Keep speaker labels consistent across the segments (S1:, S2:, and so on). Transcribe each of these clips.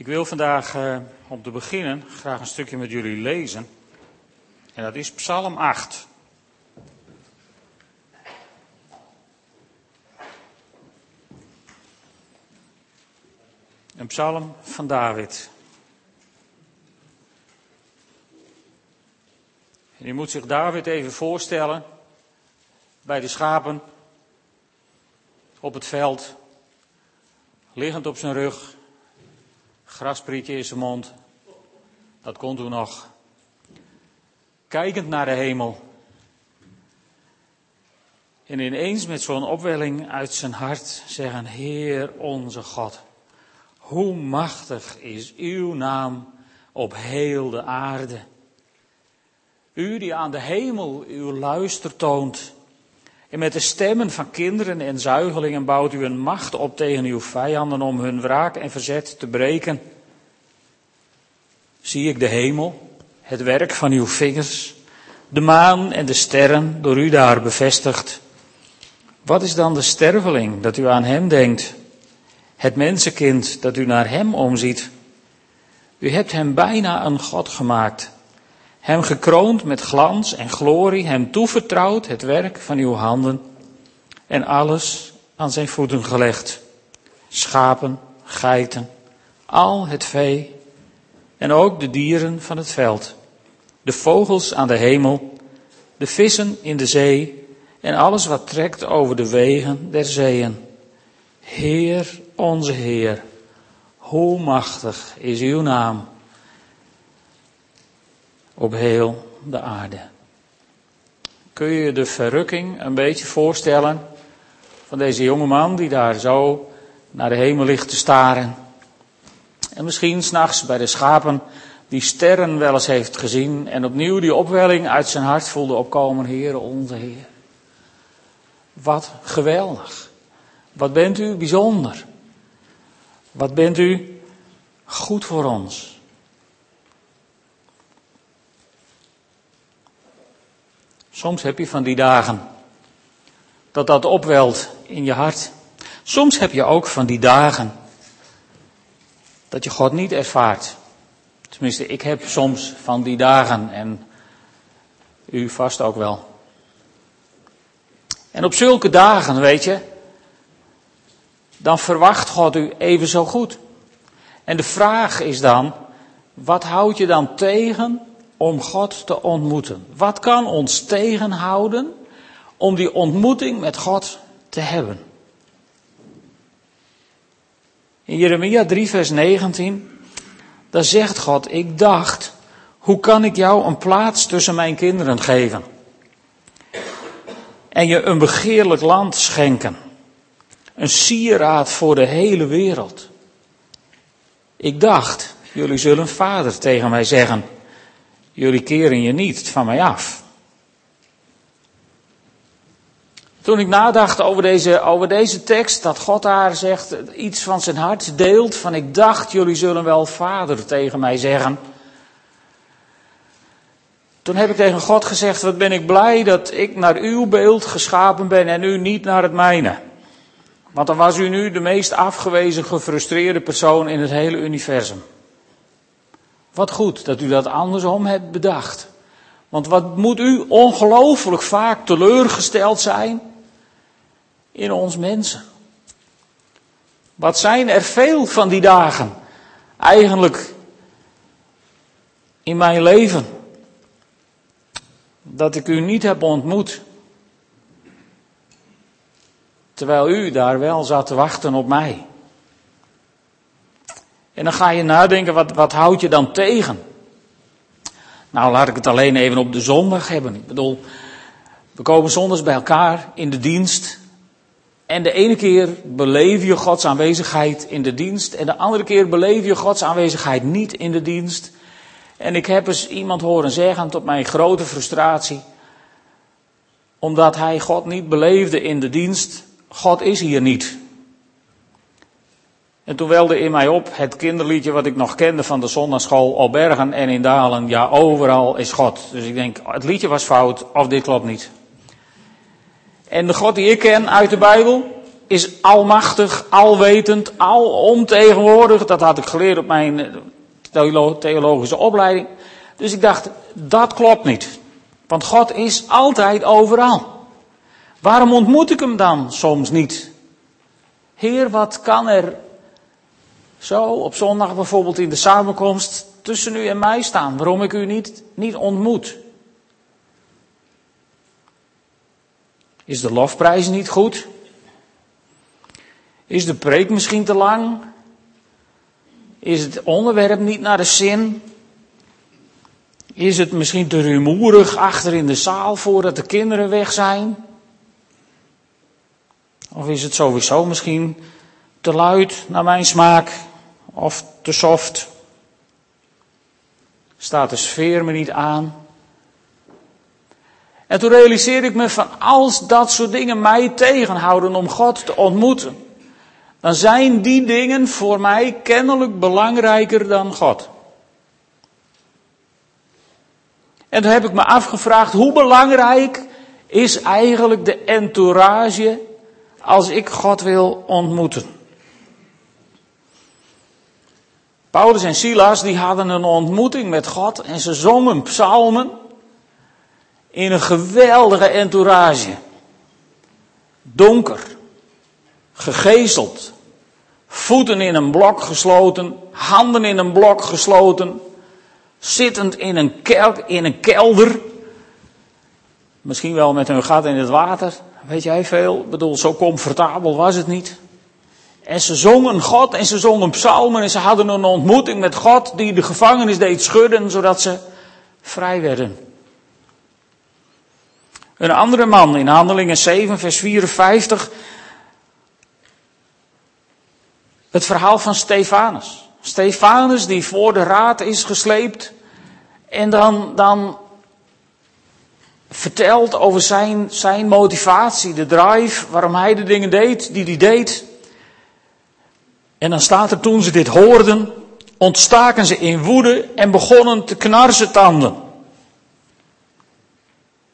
S1: Ik wil vandaag uh, om te beginnen graag een stukje met jullie lezen. En dat is Psalm 8. Een psalm van David. En je moet zich David even voorstellen bij de schapen op het veld, liggend op zijn rug, grasprietje in zijn mond. Dat kon toen nog. Kijkend naar de hemel. En ineens met zo'n opwelling uit zijn hart zeggen, Heer onze God, hoe machtig is uw naam op heel de aarde. U die aan de hemel uw luister toont. En met de stemmen van kinderen en zuigelingen bouwt u een macht op tegen uw vijanden om hun wraak en verzet te breken. Zie ik de hemel, het werk van uw vingers, de maan en de sterren door u daar bevestigd. Wat is dan de sterveling dat u aan hem denkt? Het mensenkind dat u naar hem omziet. U hebt hem bijna een God gemaakt. Hem gekroond met glans en glorie, hem toevertrouwd het werk van uw handen en alles aan zijn voeten gelegd. Schapen, geiten, al het vee en ook de dieren van het veld, de vogels aan de hemel, de vissen in de zee en alles wat trekt over de wegen der zeeën. Heer, onze Heer, hoe machtig is uw naam op heel de aarde. Kun je de verrukking een beetje voorstellen van deze jonge man die daar zo naar de hemel ligt te staren? En misschien s'nachts bij de schapen die sterren wel eens heeft gezien en opnieuw die opwelling uit zijn hart voelde opkomen, Heer, onze Heer. Wat geweldig. Wat bent u bijzonder. Wat bent u goed voor ons. Soms heb je van die dagen dat dat opwelt in je hart. Soms heb je ook van die dagen dat je God niet ervaart. Tenminste, ik heb soms van die dagen en u vast ook wel. En op zulke dagen, weet je, dan verwacht God u even zo goed. En de vraag is dan, wat houd je dan tegen om God te ontmoeten? Wat kan ons tegenhouden om die ontmoeting met God te hebben? In Jeremia 3, vers 19, daar zegt God, ik dacht, hoe kan ik jou een plaats tussen mijn kinderen geven? En je een begeerlijk land schenken. Een sieraad voor de hele wereld. Ik dacht, jullie zullen vader tegen mij zeggen. Jullie keren je niet van mij af. Toen ik nadacht over deze, over deze tekst, dat God daar zegt, iets van zijn hart deelt, van ik dacht, jullie zullen wel vader tegen mij zeggen. Toen heb ik tegen God gezegd, wat ben ik blij dat ik naar uw beeld geschapen ben en u niet naar het mijne. Want dan was u nu de meest afgewezen, gefrustreerde persoon in het hele universum. Wat goed dat u dat andersom hebt bedacht. Want wat moet u ongelooflijk vaak teleurgesteld zijn in ons mensen. Wat zijn er veel van die dagen eigenlijk in mijn leven dat ik u niet heb ontmoet. Terwijl u daar wel zat te wachten op mij. En dan ga je nadenken, wat, wat houd je dan tegen? Nou, laat ik het alleen even op de zondag hebben. Ik bedoel, we komen zondags bij elkaar in de dienst. En de ene keer beleef je Gods aanwezigheid in de dienst. En de andere keer beleef je Gods aanwezigheid niet in de dienst. En ik heb eens iemand horen zeggen, tot mijn grote frustratie. Omdat hij God niet beleefde in de dienst. God is hier niet. En toen welde in mij op het kinderliedje wat ik nog kende van de zondagschool op Bergen en in Dalen. Ja, overal is God. Dus ik denk, het liedje was fout of dit klopt niet. En de God die ik ken uit de Bijbel, is almachtig, alwetend, alomtegenwoordig. Dat had ik geleerd op mijn eh, theologische opleiding. Dus ik dacht, dat klopt niet. Want God is altijd overal. Waarom ontmoet ik hem dan soms niet? Heer, wat kan er zo op zondag bijvoorbeeld in de samenkomst tussen u en mij staan? Waarom ik u niet, niet ontmoet? Is de lofprijs niet goed? Is de preek misschien te lang? Is het onderwerp niet naar de zin? Is het misschien te rumoerig achter in de zaal voordat de kinderen weg zijn? Of is het sowieso misschien te luid naar mijn smaak of te soft? Staat de sfeer me niet aan? En toen realiseerde ik me van als dat soort dingen mij tegenhouden om God te ontmoeten, dan zijn die dingen voor mij kennelijk belangrijker dan God. En toen heb ik me afgevraagd, hoe belangrijk is eigenlijk de entourage als ik God wil ontmoeten? Paulus en Silas die hadden een ontmoeting met God en ze zongen psalmen in een geweldige entourage. Donker, gegezeld, voeten in een blok gesloten, handen in een blok gesloten, zittend in een, kel, in een kelder. Misschien wel met hun gat in het water, weet jij veel. Ik bedoel, zo comfortabel was het niet. En ze zongen God en ze zongen psalmen en ze hadden een ontmoeting met God die de gevangenis deed schudden zodat ze vrij werden. Een andere man in Handelingen 7, vers 54. Het verhaal van Stefanus. Stefanus die voor de raad is gesleept en dan, dan vertelt over zijn, zijn motivatie, de drive, waarom hij de dingen deed die hij deed. En dan staat er toen ze dit hoorden, ontstaken ze in woede en begonnen te knarsen tanden.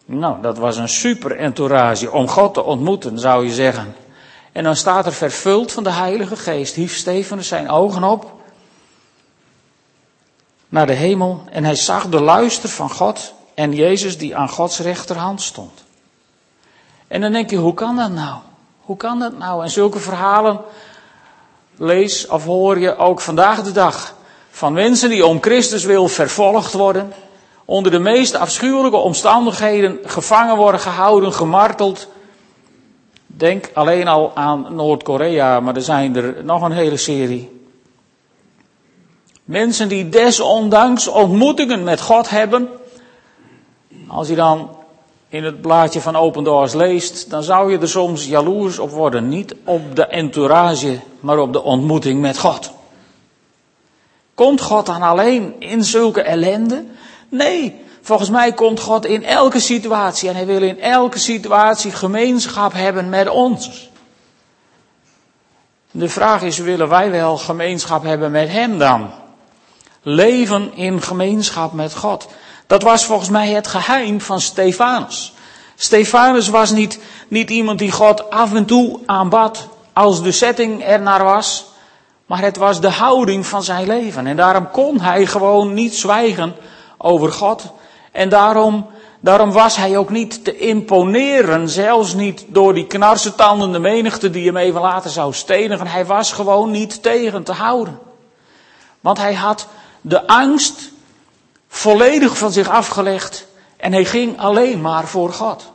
S1: Nou, dat was een super entourage om God te ontmoeten, zou je zeggen. En dan staat er vervuld van de Heilige Geest, hief Stefanus zijn ogen op naar de hemel en hij zag de luister van God en Jezus die aan Gods rechterhand stond. En dan denk je, hoe kan dat nou? Hoe kan dat nou? En zulke verhalen lees of hoor je ook vandaag de dag van mensen die om Christus wil vervolgd worden, onder de meest afschuwelijke omstandigheden gevangen worden gehouden, gemarteld. Denk alleen al aan Noord-Korea, maar er zijn er nog een hele serie. Mensen die desondanks ontmoetingen met God hebben. Als je dan in het blaadje van Open Doors leest, dan zou je er soms jaloers op worden. Niet op de entourage, maar op de ontmoeting met God. Komt God dan alleen in zulke ellende? Nee, volgens mij komt God in elke situatie en hij wil in elke situatie gemeenschap hebben met ons. De vraag is, willen wij wel gemeenschap hebben met Hem dan? Leven in gemeenschap met God. Dat was volgens mij het geheim van Stefanus. Stefanus was niet, niet iemand die God af en toe aanbad als de setting er naar was. Maar het was de houding van zijn leven. En daarom kon hij gewoon niet zwijgen over God. En daarom, daarom was hij ook niet te imponeren. Zelfs niet door die knarsetandende menigte die hem even later zou stenigen. Hij was gewoon niet tegen te houden. Want hij had de angst volledig van zich afgelegd en hij ging alleen maar voor God.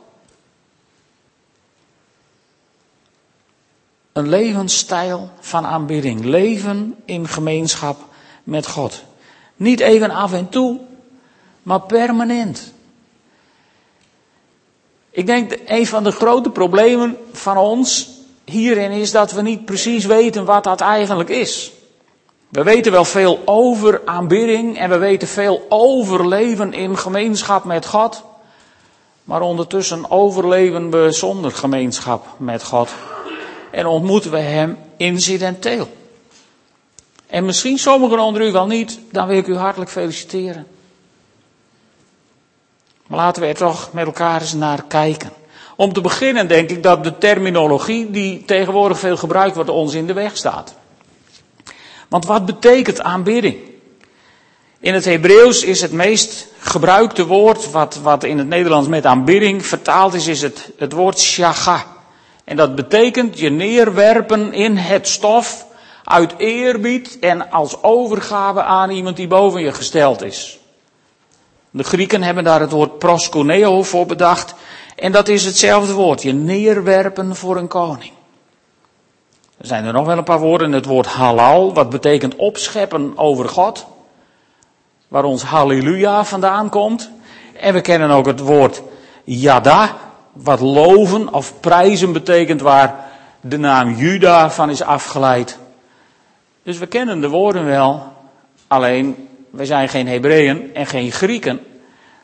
S1: Een levensstijl van aanbidding, leven in gemeenschap met God. Niet even af en toe, maar permanent. Ik denk een van de grote problemen van ons hierin is dat we niet precies weten wat dat eigenlijk is. We weten wel veel over aanbidding en we weten veel over leven in gemeenschap met God. Maar ondertussen overleven we zonder gemeenschap met God. En ontmoeten we Hem incidenteel. En misschien sommigen onder u wel niet, dan wil ik u hartelijk feliciteren. Maar laten we er toch met elkaar eens naar kijken. Om te beginnen denk ik dat de terminologie die tegenwoordig veel gebruikt wordt ons in de weg staat. Want wat betekent aanbidding? In het Hebreeuws is het meest gebruikte woord wat, wat in het Nederlands met aanbidding vertaald is, is het, het woord shaga. En dat betekent je neerwerpen in het stof uit eerbied en als overgave aan iemand die boven je gesteld is. De Grieken hebben daar het woord proskuneo voor bedacht. En dat is hetzelfde woord, je neerwerpen voor een koning. Er zijn er nog wel een paar woorden. Het woord halal, wat betekent opscheppen over God. Waar ons halleluja vandaan komt. En we kennen ook het woord yada, wat loven of prijzen betekent, waar de naam Juda van is afgeleid. Dus we kennen de woorden wel, alleen we zijn geen Hebreeën en geen Grieken.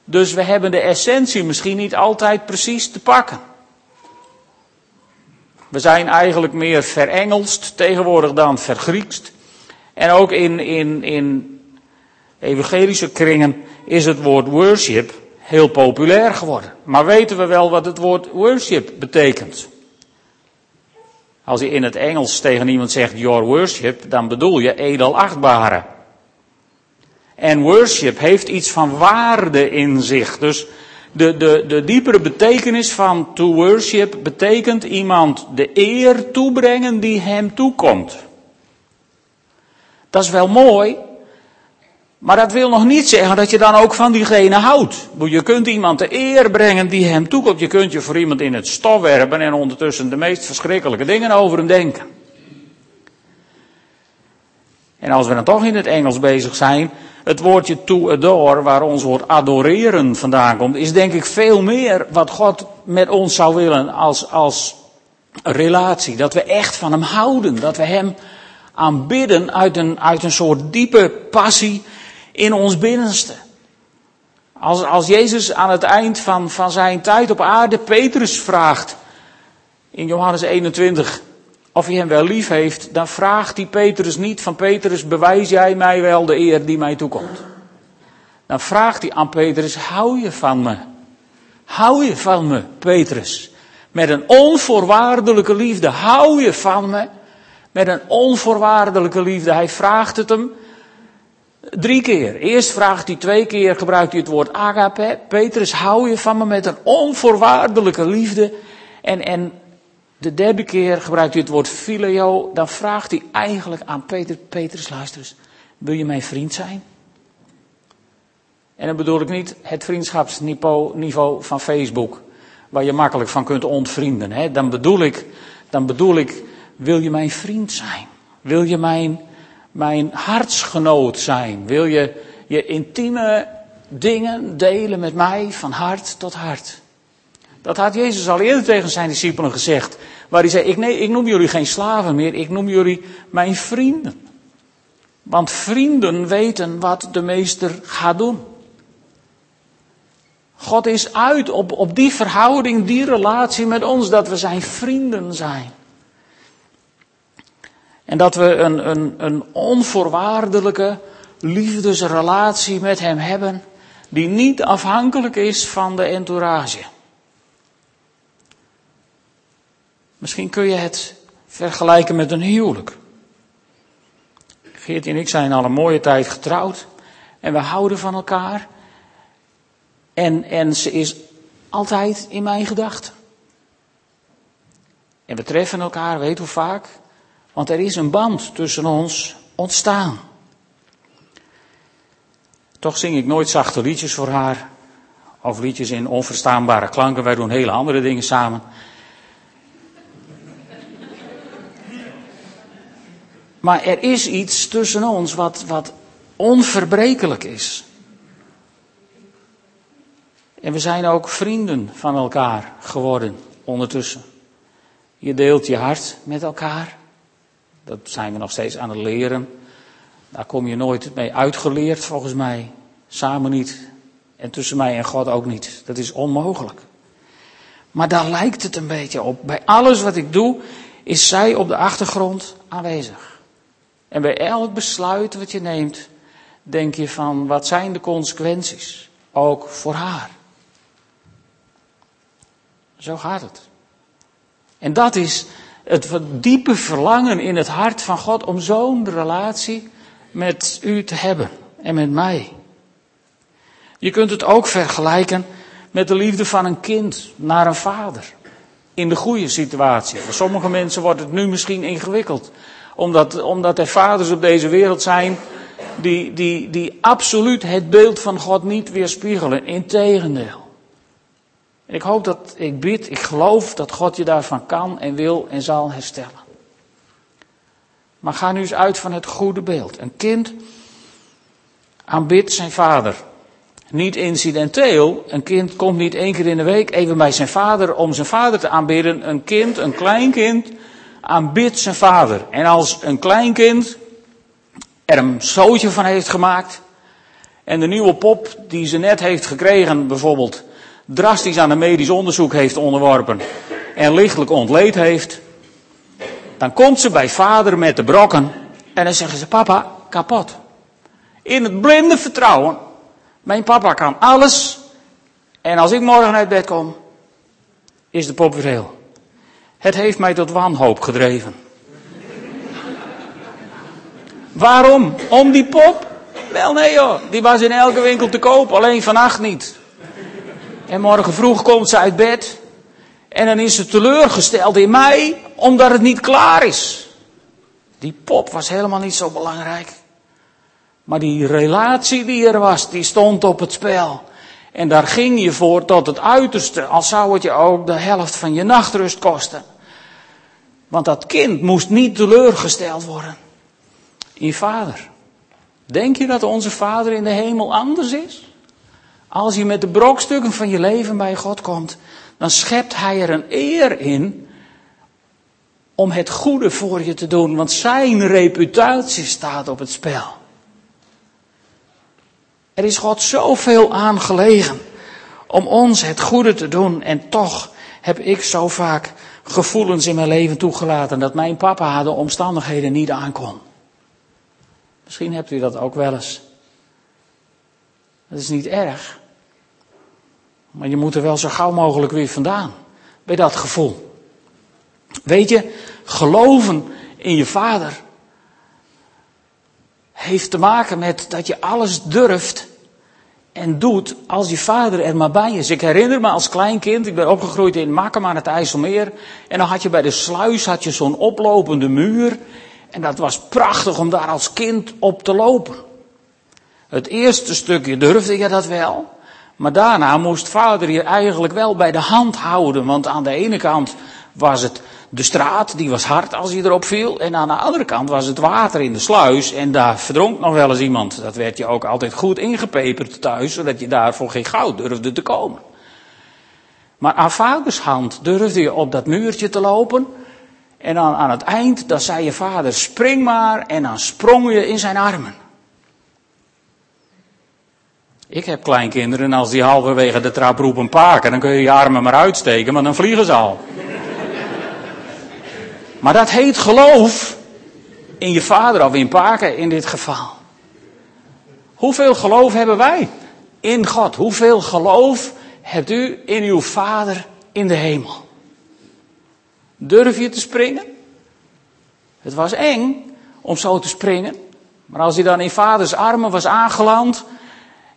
S1: Dus we hebben de essentie misschien niet altijd precies te pakken. We zijn eigenlijk meer verengelst tegenwoordig dan vergriekst. En ook in, in, in evangelische kringen is het woord worship heel populair geworden. Maar weten we wel wat het woord worship betekent? Als je in het Engels tegen iemand zegt your worship, dan bedoel je edelachtbare. En worship heeft iets van waarde in zich. Dus de, de, de diepere betekenis van to worship betekent iemand de eer toebrengen die hem toekomt. Dat is wel mooi, maar dat wil nog niet zeggen dat je dan ook van diegene houdt. Je kunt iemand de eer brengen die hem toekomt. Je kunt je voor iemand in het stof werpen en ondertussen de meest verschrikkelijke dingen over hem denken. En als we dan toch in het Engels bezig zijn, het woordje to adore, waar ons woord adoreren vandaan komt, is denk ik veel meer wat God met ons zou willen als, als relatie. Dat we echt van Hem houden, dat we Hem aanbidden uit een, uit een soort diepe passie in ons binnenste. Als, als Jezus aan het eind van, van zijn tijd op aarde Petrus vraagt, in Johannes 21, of hij hem wel lief heeft, dan vraagt hij Petrus niet van Petrus, bewijs jij mij wel de eer die mij toekomt. Dan vraagt hij aan Petrus, hou je van me? Hou je van me, Petrus? Met een onvoorwaardelijke liefde, hou je van me? Met een onvoorwaardelijke liefde. Hij vraagt het hem drie keer. Eerst vraagt hij twee keer, gebruikt hij het woord agape. Petrus, hou je van me met een onvoorwaardelijke liefde? En, en de derde keer gebruikt hij het woord phileo. Dan vraagt hij eigenlijk aan Peter, Petrus, luister wil je mijn vriend zijn? En dan bedoel ik niet het vriendschapsniveau van Facebook, waar je makkelijk van kunt ontvrienden. Hè? Dan, bedoel ik, dan bedoel ik, wil je mijn vriend zijn? Wil je mijn, mijn hartsgenoot zijn? Wil je je intieme dingen delen met mij van hart tot hart? Dat had Jezus al eerder tegen zijn discipelen gezegd. Waar hij zei, ik, nee, ik noem jullie geen slaven meer, ik noem jullie mijn vrienden. Want vrienden weten wat de meester gaat doen. God is uit op, op die verhouding, die relatie met ons, dat we zijn vrienden zijn. En dat we een, een, een onvoorwaardelijke liefdesrelatie met Hem hebben, die niet afhankelijk is van de entourage. Misschien kun je het vergelijken met een huwelijk. Geert en ik zijn al een mooie tijd getrouwd en we houden van elkaar. En, en ze is altijd in mijn gedachten. En we treffen elkaar, weet hoe vaak, want er is een band tussen ons ontstaan. Toch zing ik nooit zachte liedjes voor haar, of liedjes in onverstaanbare klanken. Wij doen hele andere dingen samen. Maar er is iets tussen ons wat, wat onverbrekelijk is. En we zijn ook vrienden van elkaar geworden ondertussen. Je deelt je hart met elkaar. Dat zijn we nog steeds aan het leren. Daar kom je nooit mee uitgeleerd volgens mij. Samen niet. En tussen mij en God ook niet. Dat is onmogelijk. Maar daar lijkt het een beetje op. Bij alles wat ik doe, is zij op de achtergrond aanwezig. En bij elk besluit wat je neemt, denk je van wat zijn de consequenties? Ook voor haar. Zo gaat het. En dat is het diepe verlangen in het hart van God om zo'n relatie met u te hebben en met mij. Je kunt het ook vergelijken met de liefde van een kind naar een vader. In de goede situatie. Voor sommige mensen wordt het nu misschien ingewikkeld. Omdat, omdat er vaders op deze wereld zijn die, die, die absoluut het beeld van God niet weerspiegelen. Integendeel. En ik hoop dat, ik bid, ik geloof dat God je daarvan kan en wil en zal herstellen. Maar ga nu eens uit van het goede beeld. Een kind aanbidt zijn vader. Niet incidenteel. Een kind komt niet één keer in de week even bij zijn vader om zijn vader te aanbidden. Een kind, een kleinkind, aanbidt zijn vader. En als een kleinkind er een zootje van heeft gemaakt. En de nieuwe pop die ze net heeft gekregen, bijvoorbeeld, drastisch aan een medisch onderzoek heeft onderworpen. En lichtelijk ontleed heeft. Dan komt ze bij vader met de brokken. En dan zeggen ze, papa, kapot. In het blinde vertrouwen. Mijn papa kan alles. En als ik morgen uit bed kom, is de pop weer heel. Het heeft mij tot wanhoop gedreven. Waarom? Om die pop? Wel nee joh, die was in elke winkel te koop, alleen vannacht niet. En morgen vroeg komt ze uit bed. En dan is ze teleurgesteld in mij, omdat het niet klaar is. Die pop was helemaal niet zo belangrijk. Maar die relatie die er was, die stond op het spel. En daar ging je voor tot het uiterste, al zou het je ook de helft van je nachtrust kosten. Want dat kind moest niet teleurgesteld worden in vader. Denk je dat onze vader in de hemel anders is? Als je met de brokstukken van je leven bij God komt, dan schept hij er een eer in om het goede voor je te doen, want zijn reputatie staat op het spel. Er is God zoveel aangelegen om ons het goede te doen en toch heb ik zo vaak gevoelens in mijn leven toegelaten dat mijn papa de omstandigheden niet aankon. Misschien hebt u dat ook wel eens. Dat is niet erg. Maar je moet er wel zo gauw mogelijk weer vandaan. Bij dat gevoel. Weet je, geloven in je vader heeft te maken met dat je alles durft en doet als je vader er maar bij is. Ik herinner me als klein kind, ik ben opgegroeid in Makkum aan het IJsselmeer. En dan had je bij de sluis had je zo'n oplopende muur. En dat was prachtig om daar als kind op te lopen. Het eerste stukje durfde je dat wel. Maar daarna moest vader je eigenlijk wel bij de hand houden. Want aan de ene kant was het de straat, die was hard als hij erop viel. En aan de andere kant was het water in de sluis. En daar verdronk nog wel eens iemand. Dat werd je ook altijd goed ingepeperd thuis, zodat je daarvoor geen goud durfde te komen. Maar aan vaders hand durfde je op dat muurtje te lopen. En dan aan het eind, dan zei je vader, spring maar. En dan sprong je in zijn armen. Ik heb kleinkinderen en als die halverwege de trap roepen paken, dan kun je je armen maar uitsteken, maar dan vliegen ze al. Maar dat heet geloof in je vader of in paken in dit geval. Hoeveel geloof hebben wij in God? Hoeveel geloof hebt u in uw vader in de hemel? Durf je te springen? Het was eng om zo te springen. Maar als hij dan in vaders armen was aangeland.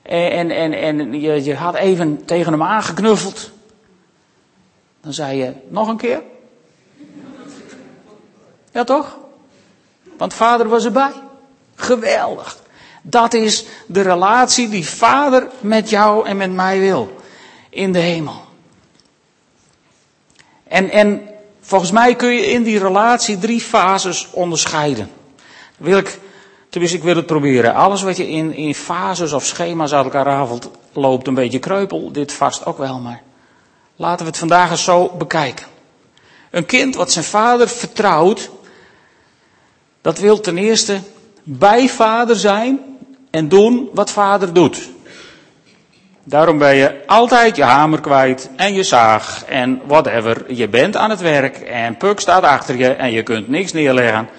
S1: En, en, en je, je had even tegen hem aangeknuffeld. Dan zei je, nog een keer? Ja toch? Want vader was erbij. Geweldig. Dat is de relatie die vader met jou en met mij wil. In de hemel. En, en Volgens mij kun je in die relatie drie fases onderscheiden. Wil ik, tenminste ik wil het proberen. Alles wat je in, in fases of schema's uit elkaar rafelt, loopt een beetje kreupel. Dit vast ook wel, maar laten we het vandaag eens zo bekijken. Een kind wat zijn vader vertrouwt, dat wil ten eerste bij vader zijn en doen wat vader doet. Daarom ben je altijd je hamer kwijt en je zaag en whatever. Je bent aan het werk en Puk staat achter je en je kunt niks neerleggen.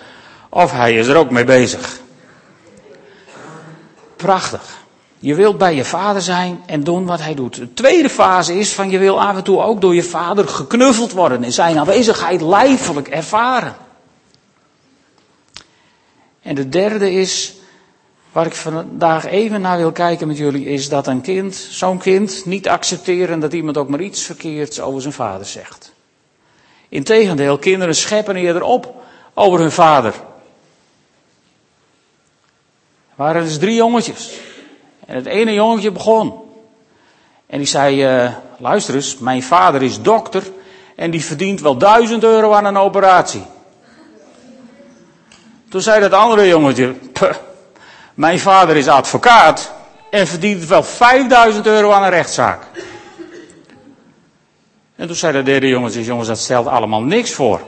S1: Of hij is er ook mee bezig. Prachtig. Je wilt bij je vader zijn en doen wat hij doet. De tweede fase is van je wil af en toe ook door je vader geknuffeld worden. In zijn aanwezigheid lijfelijk ervaren. En de derde is, waar ik vandaag even naar wil kijken met jullie, is dat een kind, zo'n kind, niet accepteren dat iemand ook maar iets verkeerds over zijn vader zegt. Integendeel, kinderen scheppen eerder op over hun vader. Er waren dus drie jongetjes. En het ene jongetje begon. En die zei, uh, luister eens, mijn vader is dokter en die verdient wel duizend euro aan een operatie. Toen zei dat andere jongetje, mijn vader is advocaat en verdient wel 5000 euro aan een rechtszaak. En toen zei de derde jongetje, jongens, dat stelt allemaal niks voor.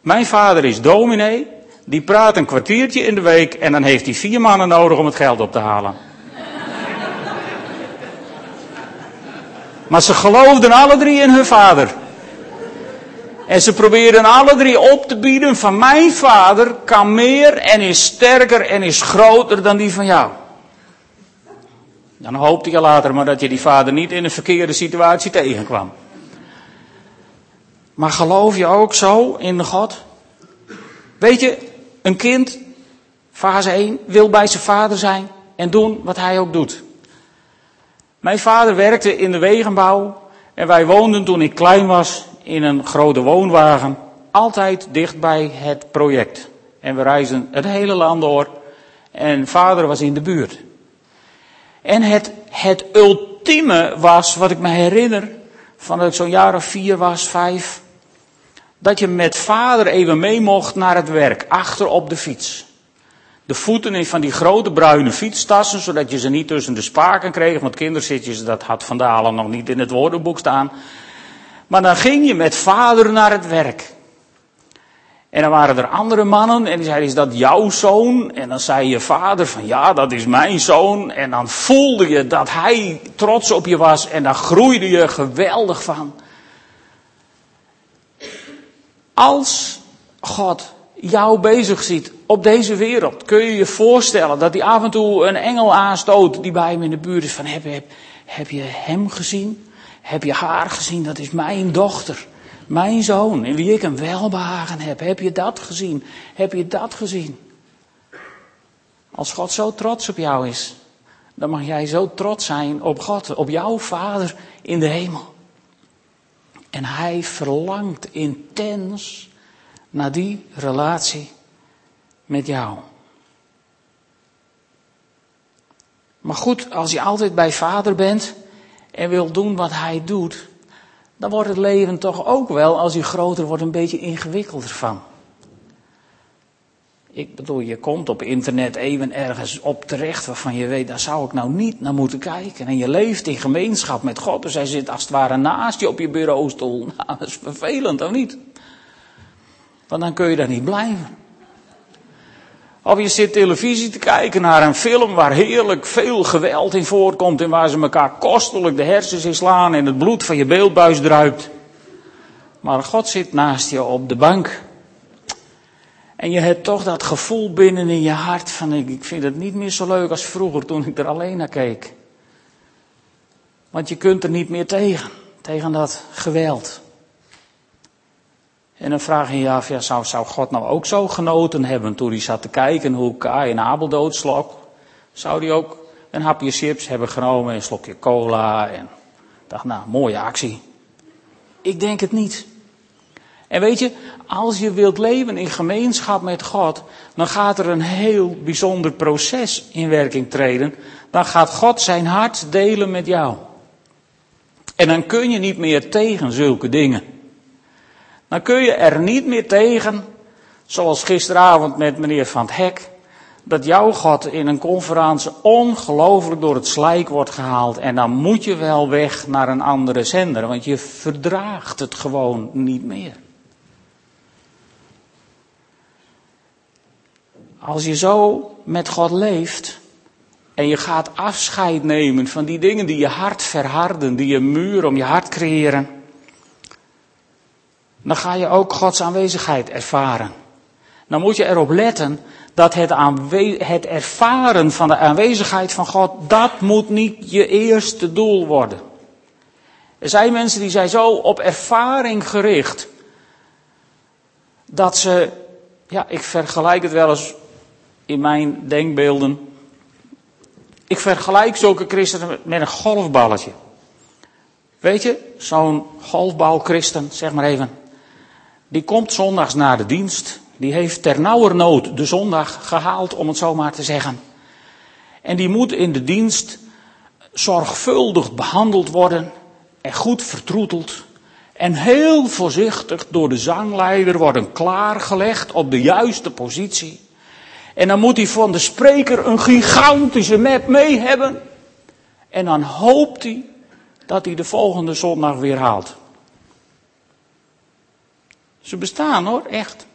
S1: Mijn vader is dominee, die praat een kwartiertje in de week en dan heeft hij vier mannen nodig om het geld op te halen. Maar ze geloofden alle drie in hun vader. En ze probeerden alle drie op te bieden van mijn vader kan meer en is sterker en is groter dan die van jou. Dan hoopte je later maar dat je die vader niet in een verkeerde situatie tegenkwam. Maar geloof je ook zo in God? Weet je, een kind, fase 1, wil bij zijn vader zijn en doen wat hij ook doet. Mijn vader werkte in de wegenbouw en wij woonden toen ik klein was in een grote woonwagen, altijd dicht bij het project. En we reisden het hele land door en vader was in de buurt. En het, het ultieme was, wat ik me herinner, van dat ik zo'n jaar of vier was, vijf, dat je met vader even mee mocht naar het werk, achter op de fiets. De voeten in van die grote bruine fietstassen, zodat je ze niet tussen de spaken kreeg, want kinderzitjes, dat had Van Dalen nog niet in het woordenboek staan. Maar dan ging je met vader naar het werk. En dan waren er andere mannen en die zeiden, is dat jouw zoon? En dan zei je vader van, ja, dat is mijn zoon. En dan voelde je dat hij trots op je was en daar groeide je geweldig van. Als God jou bezig ziet op deze wereld, kun je je voorstellen dat hij af en toe een engel aanstoot die bij hem in de buurt is van, heb, heb, heb je hem gezien? Heb je haar gezien? Dat is mijn dochter. Mijn zoon, in wie ik een welbehagen heb. Heb je dat gezien? Heb je dat gezien? Als God zo trots op jou is, dan mag jij zo trots zijn op God, op jouw Vader in de hemel. En hij verlangt intens naar die relatie met jou. Maar goed, als je altijd bij Vader bent, en wil doen wat hij doet, dan wordt het leven toch ook wel, als hij groter wordt, een beetje ingewikkelder van. Ik bedoel, je komt op internet even ergens op terecht waarvan je weet, daar zou ik nou niet naar moeten kijken. En je leeft in gemeenschap met God, dus hij zit als het ware naast je op je bureaustoel. Nou, dat is vervelend, of niet? Want dan kun je daar niet blijven. Of je zit televisie te kijken naar een film waar heerlijk veel geweld in voorkomt en waar ze elkaar kostelijk de hersens in slaan en het bloed van je beeldbuis druipt. Maar God zit naast je op de bank. En je hebt toch dat gevoel binnen in je hart van ik vind het niet meer zo leuk als vroeger toen ik er alleen naar keek. Want je kunt er niet meer tegen, tegen dat geweld. En dan vraag je je af, ja, zou, zou God nou ook zo genoten hebben toen hij zat te kijken hoe Kai en Abel doodslok? Zou hij ook een hapje chips hebben genomen, een slokje cola en dacht, nou, mooie actie. Ik denk het niet. En weet je, als je wilt leven in gemeenschap met God, dan gaat er een heel bijzonder proces in werking treden. Dan gaat God zijn hart delen met jou. En dan kun je niet meer tegen zulke dingen dan kun je er niet meer tegen, zoals gisteravond met meneer Van het Hek, dat jouw God in een conferentie ongelooflijk door het slijk wordt gehaald. En dan moet je wel weg naar een andere zender, want je verdraagt het gewoon niet meer. Als je zo met God leeft en je gaat afscheid nemen van die dingen die je hart verharden, die een muur om je hart creëren, dan ga je ook Gods aanwezigheid ervaren. dan moet je erop letten dat het, het ervaren van de aanwezigheid van God, dat moet niet je eerste doel worden. Er zijn mensen die zijn zo op ervaring gericht, dat ze, ja, ik vergelijk het wel eens in mijn denkbeelden. Ik vergelijk zulke christenen met een golfballetje. Weet je, zo'n golfbalchristen, zeg maar even, die komt zondags na de dienst. Die heeft ter nauwernood de zondag gehaald, om het zo maar te zeggen. En die moet in de dienst zorgvuldig behandeld worden en goed vertroeteld. En heel voorzichtig door de zangleider worden klaargelegd op de juiste positie. En dan moet hij van de spreker een gigantische map mee hebben. En dan hoopt hij dat hij de volgende zondag weer haalt. Ze bestaan hoor, echt.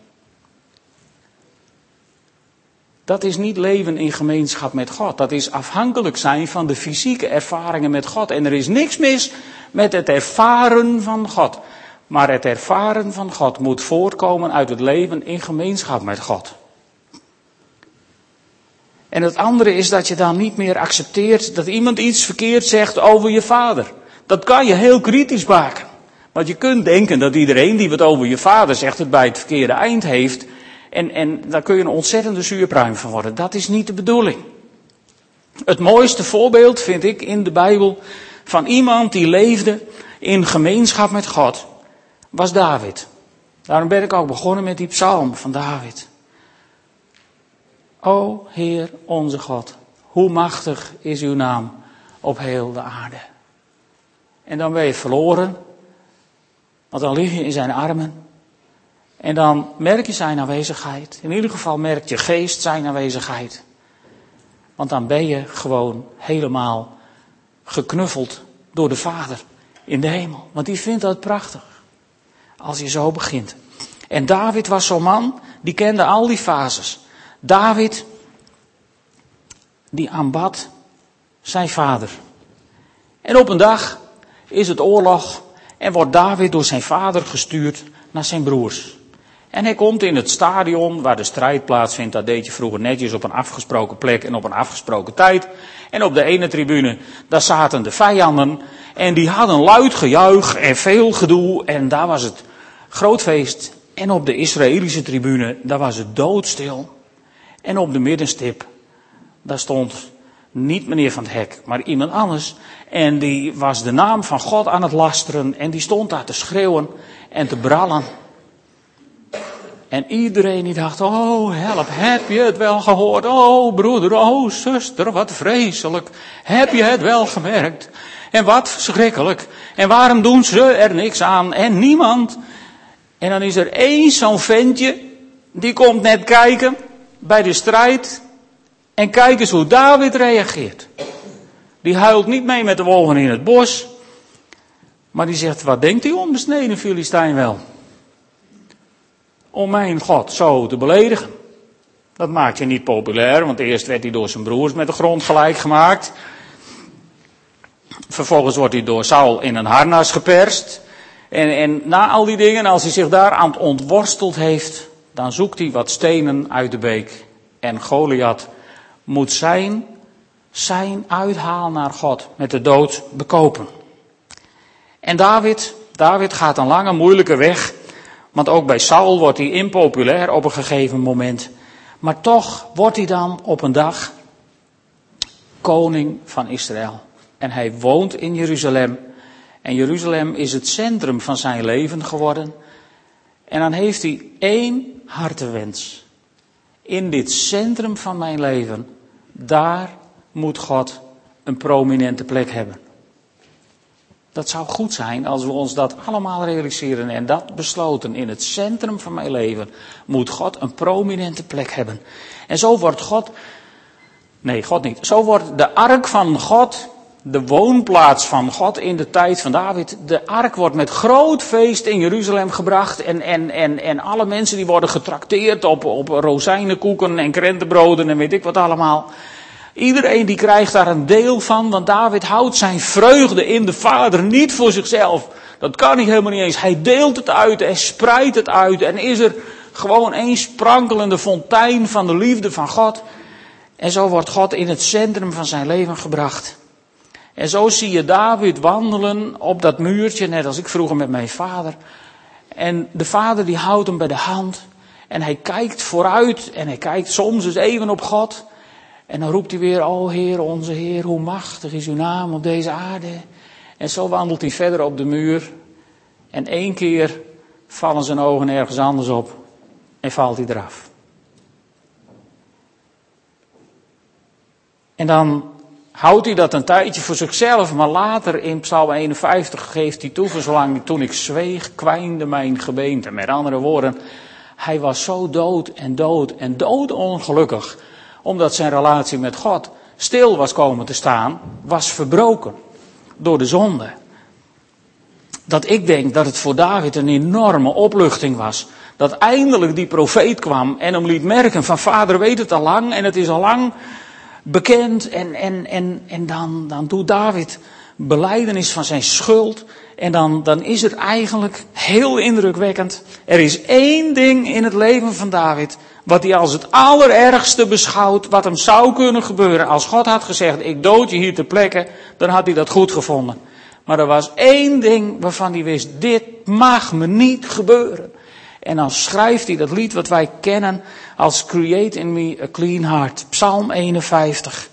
S1: Dat is niet leven in gemeenschap met God. Dat is afhankelijk zijn van de fysieke ervaringen met God. En er is niks mis met het ervaren van God. Maar het ervaren van God moet voortkomen uit het leven in gemeenschap met God. En het andere is dat je dan niet meer accepteert dat iemand iets verkeerd zegt over je vader. Dat kan je heel kritisch maken. Want je kunt denken dat iedereen die wat over je vader zegt het bij het verkeerde eind heeft. En, en daar kun je een ontzettende zuurpruim van worden. Dat is niet de bedoeling. Het mooiste voorbeeld vind ik in de Bijbel van iemand die leefde in gemeenschap met God was David. Daarom ben ik ook begonnen met die psalm van David. O Heer onze God, hoe machtig is uw naam op heel de aarde. En dan ben je verloren, want dan lig je in zijn armen. En dan merk je zijn aanwezigheid. In ieder geval merkt je geest zijn aanwezigheid. Want dan ben je gewoon helemaal geknuffeld door de Vader in de hemel. Want die vindt dat prachtig. Als je zo begint. En David was zo'n man, die kende al die fases. David, die aanbad zijn vader. En op een dag is het oorlog en wordt David door zijn vader gestuurd naar zijn broers. En hij komt in het stadion waar de strijd plaatsvindt. Dat deed je vroeger netjes op een afgesproken plek en op een afgesproken tijd. En op de ene tribune, daar zaten de vijanden. En die hadden luid gejuich en veel gedoe. En daar was het groot feest. En op de Israëlische tribune, daar was het doodstil. En op de middenstip, daar stond niet meneer van het Hek, maar iemand anders. En die was de naam van God aan het lasteren. En die stond daar te schreeuwen en te brallen. En iedereen die dacht, oh help, heb je het wel gehoord? Oh broeder, oh zuster, wat vreselijk. Heb je het wel gemerkt? En wat verschrikkelijk. En waarom doen ze er niks aan? En niemand. En dan is er één zo'n ventje, die komt net kijken bij de strijd. En kijk eens hoe David reageert. Die huilt niet mee met de wolven in het bos. Maar die zegt, wat denkt die onbesneden Filistijn wel? Om mijn God zo te beledigen. Dat maakt je niet populair, want eerst werd hij door zijn broers met de grond gelijk gemaakt. Vervolgens wordt hij door Saul in een harnas geperst. En, en na al die dingen, als hij zich daar aan het ontworsteld heeft, dan zoekt hij wat stenen uit de beek. En Goliath moet zijn, zijn uithaal naar God met de dood bekopen. En David, David gaat een lange moeilijke weg, want ook bij Saul wordt hij impopulair op een gegeven moment. Maar toch wordt hij dan op een dag koning van Israël. En hij woont in Jeruzalem. En Jeruzalem is het centrum van zijn leven geworden. En dan heeft hij één hartewens. In dit centrum van mijn leven daar moet God een prominente plek hebben. Dat zou goed zijn als we ons dat allemaal realiseren en dat besloten. In het centrum van mijn leven moet God een prominente plek hebben. En zo wordt God, nee, God niet. Zo wordt de ark van God, de woonplaats van God in de tijd van David. De ark wordt met groot feest in Jeruzalem gebracht. En, en, en, en alle mensen die worden getrakteerd op, op rozijnenkoeken en krentenbroden en weet ik wat allemaal. Iedereen die krijgt daar een deel van, want David houdt zijn vreugde in de Vader niet voor zichzelf. Dat kan hij helemaal niet eens. Hij deelt het uit, hij spreidt het uit en is er gewoon één sprankelende fontein van de liefde van God. En zo wordt God in het centrum van zijn leven gebracht. En zo zie je David wandelen op dat muurtje, net als ik vroeger met mijn vader. En de vader die houdt hem bij de hand. En hij kijkt vooruit en hij kijkt soms eens even op God. En dan roept hij weer, o Heer, onze Heer, hoe machtig is uw naam op deze aarde. En zo wandelt hij verder op de muur. En één keer vallen zijn ogen ergens anders op en valt hij eraf. En dan houdt hij dat een tijdje voor zichzelf, maar later in Psalm 51 geeft hij toe, voor toen ik zweeg, kwijnde mijn gebeente. Met andere woorden, hij was zo dood en dood en dood ongelukkig, omdat zijn relatie met God stil was komen te staan, was verbroken door de zonde. Dat ik denk dat het voor David een enorme opluchting was. Dat eindelijk die profeet kwam en hem liet merken van vader weet het al lang en het is al lang bekend. En, en, en, en dan, dan doet David beleidenis van zijn schuld. En dan, dan is het eigenlijk heel indrukwekkend. Er is één ding in het leven van David wat hij als het allerergste beschouwt, wat hem zou kunnen gebeuren. Als God had gezegd, ik dood je hier ter plekke, dan had hij dat goed gevonden. Maar er was één ding waarvan hij wist, dit mag me niet gebeuren. En dan schrijft hij dat lied wat wij kennen als Create in me a clean heart. Psalm 51.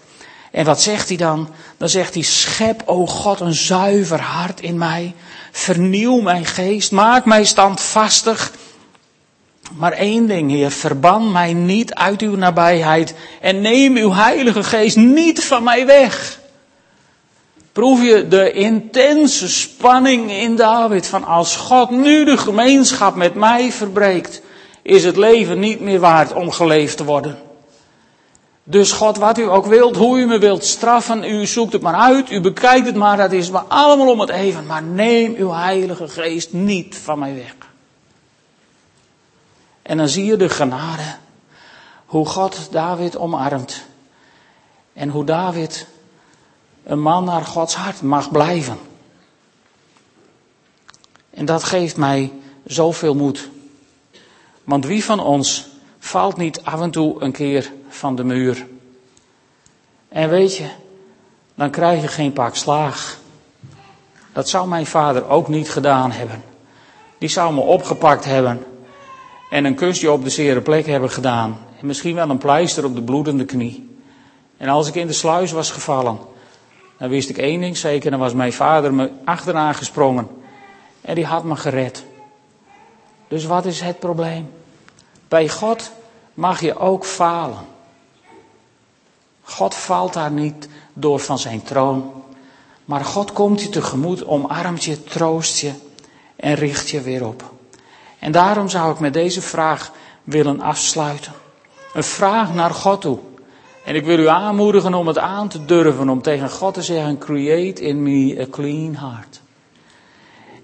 S1: En wat zegt hij dan? Dan zegt hij, schep, o God, een zuiver hart in mij. Vernieuw mijn geest, maak mij standvastig. Maar één ding, Heer, verban mij niet uit uw nabijheid en neem uw Heilige Geest niet van mij weg. Proef je de intense spanning in David van als God nu de gemeenschap met mij verbreekt, is het leven niet meer waard om geleefd te worden. Dus God, wat u ook wilt, hoe u me wilt straffen, u zoekt het maar uit, u bekijkt het maar, dat is maar allemaal om het even. Maar neem uw Heilige Geest niet van mij weg. En dan zie je de genade, hoe God David omarmt. En hoe David een man naar Gods hart mag blijven. En dat geeft mij zoveel moed. Want wie van ons valt niet af en toe een keer van de muur? En weet je, dan krijg je geen pak slaag. Dat zou mijn vader ook niet gedaan hebben. Die zou me opgepakt hebben en een kusje op de zere plek hebben gedaan. En misschien wel een pleister op de bloedende knie. En als ik in de sluis was gevallen, dan wist ik één ding zeker, dan was mijn vader me achteraan gesprongen. En die had me gered. Dus wat is het probleem? Bij God mag je ook falen. God valt daar niet door van zijn troon. Maar God komt je tegemoet, omarmt je, troost je en richt je weer op. En daarom zou ik met deze vraag willen afsluiten. Een vraag naar God toe. En ik wil u aanmoedigen om het aan te durven, om tegen God te zeggen, create in me a clean heart.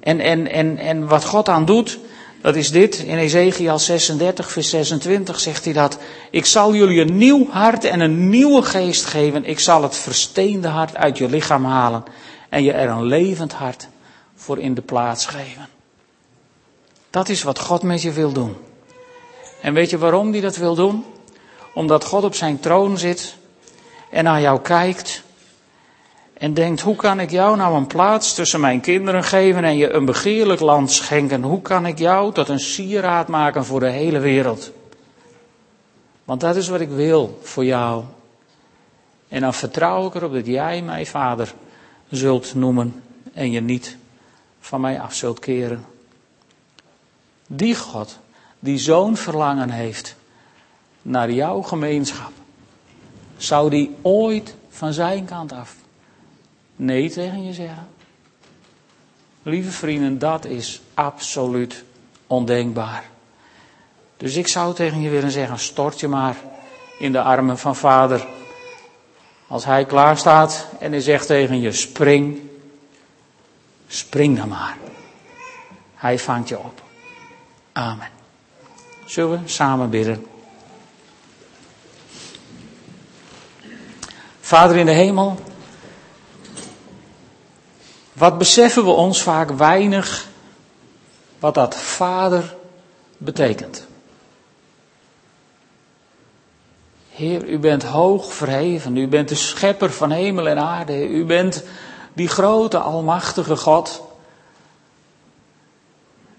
S1: En, en, en, en wat God aan doet, dat is dit. In Ezekiel 36, vers 26 zegt hij dat. Ik zal jullie een nieuw hart en een nieuwe geest geven. Ik zal het versteende hart uit je lichaam halen. En je er een levend hart voor in de plaats geven. Dat is wat God met je wil doen. En weet je waarom hij dat wil doen? Omdat God op zijn troon zit en naar jou kijkt en denkt, hoe kan ik jou nou een plaats tussen mijn kinderen geven en je een begeerlijk land schenken? Hoe kan ik jou tot een sieraad maken voor de hele wereld? Want dat is wat ik wil voor jou. En dan vertrouw ik erop dat jij mij vader zult noemen en je niet van mij af zult keren. Die God die zo'n verlangen heeft naar jouw gemeenschap, zou die ooit van zijn kant af nee tegen je zeggen? Lieve vrienden, dat is absoluut ondenkbaar. Dus ik zou tegen je willen zeggen, stort je maar in de armen van vader. Als hij klaar staat en hij zegt tegen je, spring, spring dan maar. Hij vangt je op. Amen. Zullen we samen bidden? Vader in de hemel, wat beseffen we ons vaak weinig wat dat vader betekent. Heer, u bent hoog verheven. U bent de schepper van hemel en aarde. U bent die grote, almachtige God.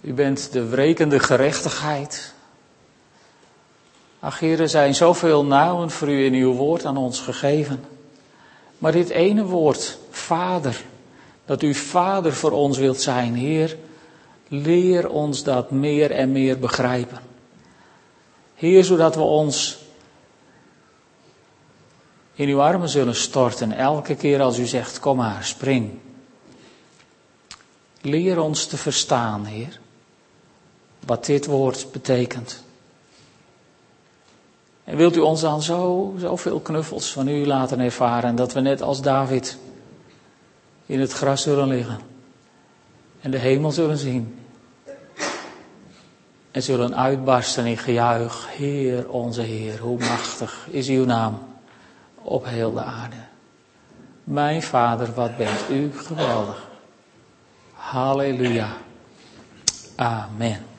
S1: U bent de wrekende gerechtigheid. Ach, er zijn zoveel namen voor u in uw woord aan ons gegeven. Maar dit ene woord, Vader, dat u Vader voor ons wilt zijn, Heer, leer ons dat meer en meer begrijpen. Heer, zodat we ons in uw armen zullen storten elke keer als u zegt, kom maar, spring. Leer ons te verstaan, Heer, wat dit woord betekent. En wilt u ons dan zo, zoveel knuffels van u laten ervaren dat we net als David in het gras zullen liggen en de hemel zullen zien en zullen uitbarsten in gejuich. Heer, onze Heer, hoe machtig is uw naam op heel de aarde. Mijn Vader, wat bent u geweldig. Halleluja. Amen.